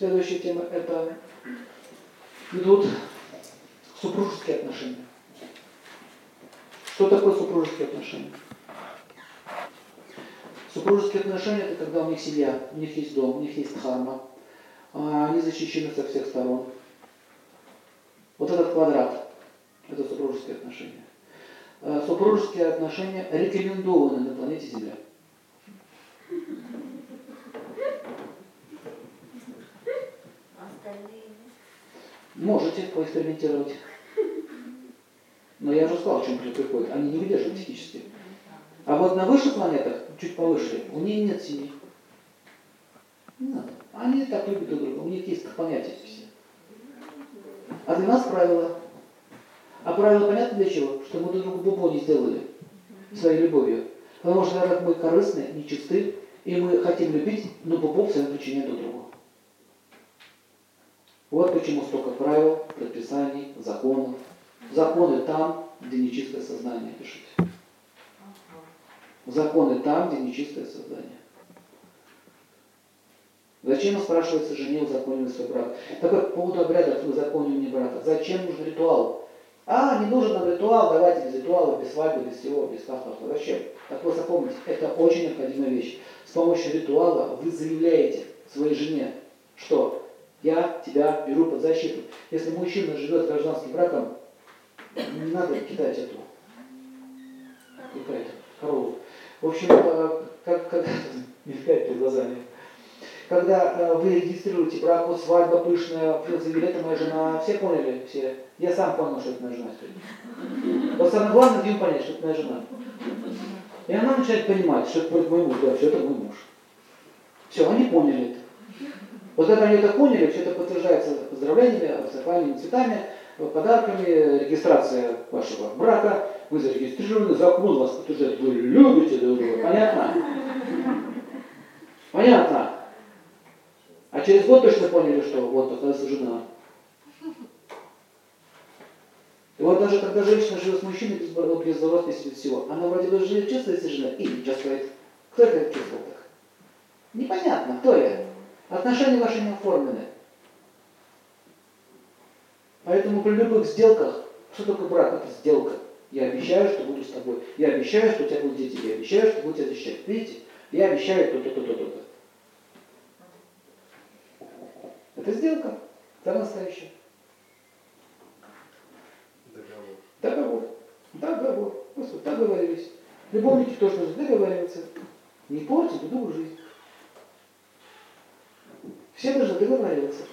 Следующая тема – это идут супружеские отношения. Что такое супружеские отношения? Супружеские отношения – это когда у них семья, у них есть дом, у них есть дхарма, а они защищены со всех сторон. Вот этот квадрат – это супружеские отношения. Э, супружеские отношения рекомендованы на планете Земля. Можете поэкспериментировать. Но я уже сказал, чем приходит. Они не выдерживают психически. А вот на высших планетах, чуть повыше, у них нет семьи. Не надо. Они так любят друг друга. У них есть понятия все. А для нас правила. А правила понятно для чего? Что мы друг другу бубо не сделали своей любовью. Потому что как мы корыстные, нечисты, и мы хотим любить, но бубов своим причиняем друг другу. Вот почему столько правил, предписаний, законов. Законы там, где нечистое сознание, пишите. Законы там, где нечистое сознание. Зачем, спрашивается, жене узаконивать свой брак? Так как по поводу обрядов узаконивания брака. Зачем нужен ритуал? А, не нужен нам ритуал, давайте без ритуала, без свадьбы, без всего, без ха-ха-ха. Зачем? Так вы запомните, это очень необходимая вещь. С помощью ритуала вы заявляете своей жене, что я тебя беру под защиту. Если мужчина живет гражданским браком, не надо кидать эту какая-то корову. В общем, э, как, как мелькает перед глазами. Когда э, вы регистрируете брак, вот свадьба пышная, заявили, это моя жена, все поняли, все. Я сам понял, что это моя жена. Вот самое главное, им понять, что это моя жена. И она начинает понимать, что это мой муж, да, все это мой муж. Все, они поняли это. Вот когда они это поняли, все это подтверждается поздравлениями, обсыпаниями цветами, подарками, регистрация вашего брака, вы зарегистрированы, закон вас подтверждает, вы любите друг друга. Понятно? Понятно? А через год точно поняли, что вот, оказывается, жена. И вот даже когда женщина живет с мужчиной без, без без всего, она вроде бы живет, чувствует себя жена и не чувствует. Кто это чувствовал так? Непонятно, кто я. Отношения ваши не оформлены. Поэтому при любых сделках, что такое брак? Это сделка. Я обещаю, что буду с тобой. Я обещаю, что у тебя будут дети. Я обещаю, что буду тебя защищать. Видите? Я обещаю то-то, то-то, то-то. Это сделка. Это настоящая. Договор. Договор. Договор. Просто договорились. Любовники тоже нужно договариваться. Не портить друг другу жизнь. Все должны договариваться.